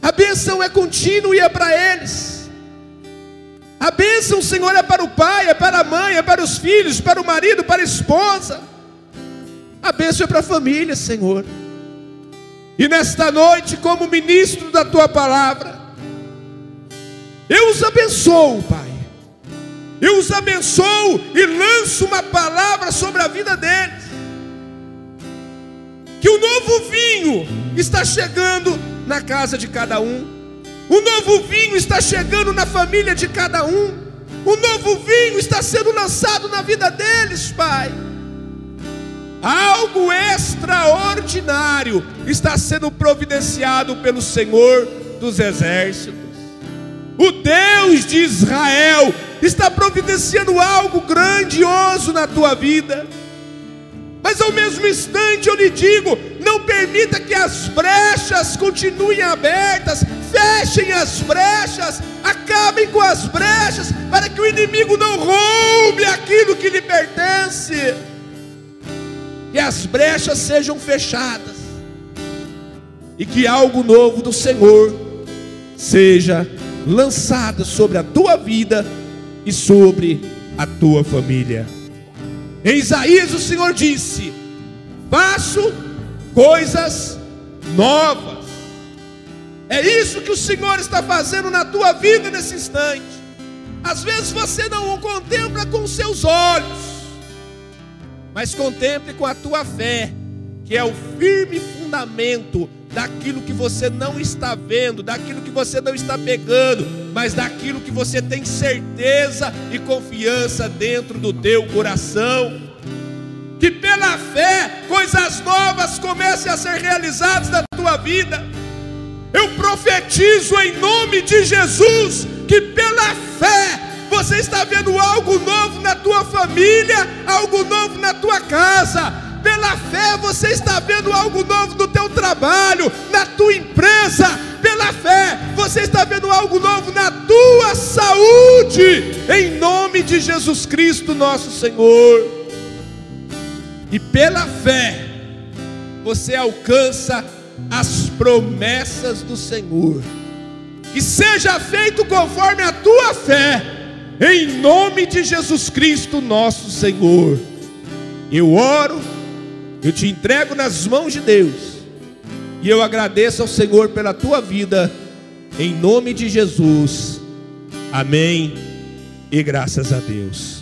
A bênção é contínua e é para eles. A bênção, Senhor, é para o pai, é para a mãe, é para os filhos, para o marido, para a esposa. A bênção é para a família, Senhor. E nesta noite, como ministro da tua palavra, eu os abençoo, Pai. Eu os abençoo e lanço uma palavra sobre a vida deles. Que o novo vinho está chegando na casa de cada um. O novo vinho está chegando na família de cada um. O novo vinho está sendo lançado na vida deles, Pai. Algo extraordinário está sendo providenciado pelo Senhor dos Exércitos. O Deus de Israel está providenciando algo grandioso na tua vida. Mas ao mesmo instante eu lhe digo: não permita que as brechas continuem abertas, fechem as brechas, acabem com as brechas, para que o inimigo não roube aquilo que lhe pertence. Que as brechas sejam fechadas, e que algo novo do Senhor seja lançado sobre a tua vida e sobre a tua família. Em Isaías o Senhor disse: Faço coisas novas. É isso que o Senhor está fazendo na tua vida nesse instante. Às vezes você não o contempla com seus olhos, mas contemple com a tua fé, que é o firme fundamento daquilo que você não está vendo, daquilo que você não está pegando, mas daquilo que você tem certeza e confiança dentro do teu coração. Que pela fé coisas novas comecem a ser realizadas na tua vida. Eu profetizo em nome de Jesus que pela fé você está vendo algo novo na tua família, algo novo na tua casa, pela fé você está vendo algo novo no teu trabalho, na tua empresa. Pela fé você está vendo algo novo na tua saúde. Em nome de Jesus Cristo, nosso Senhor. E pela fé você alcança as promessas do Senhor. Que seja feito conforme a tua fé. Em nome de Jesus Cristo, nosso Senhor. Eu oro eu te entrego nas mãos de Deus. E eu agradeço ao Senhor pela tua vida, em nome de Jesus. Amém. E graças a Deus.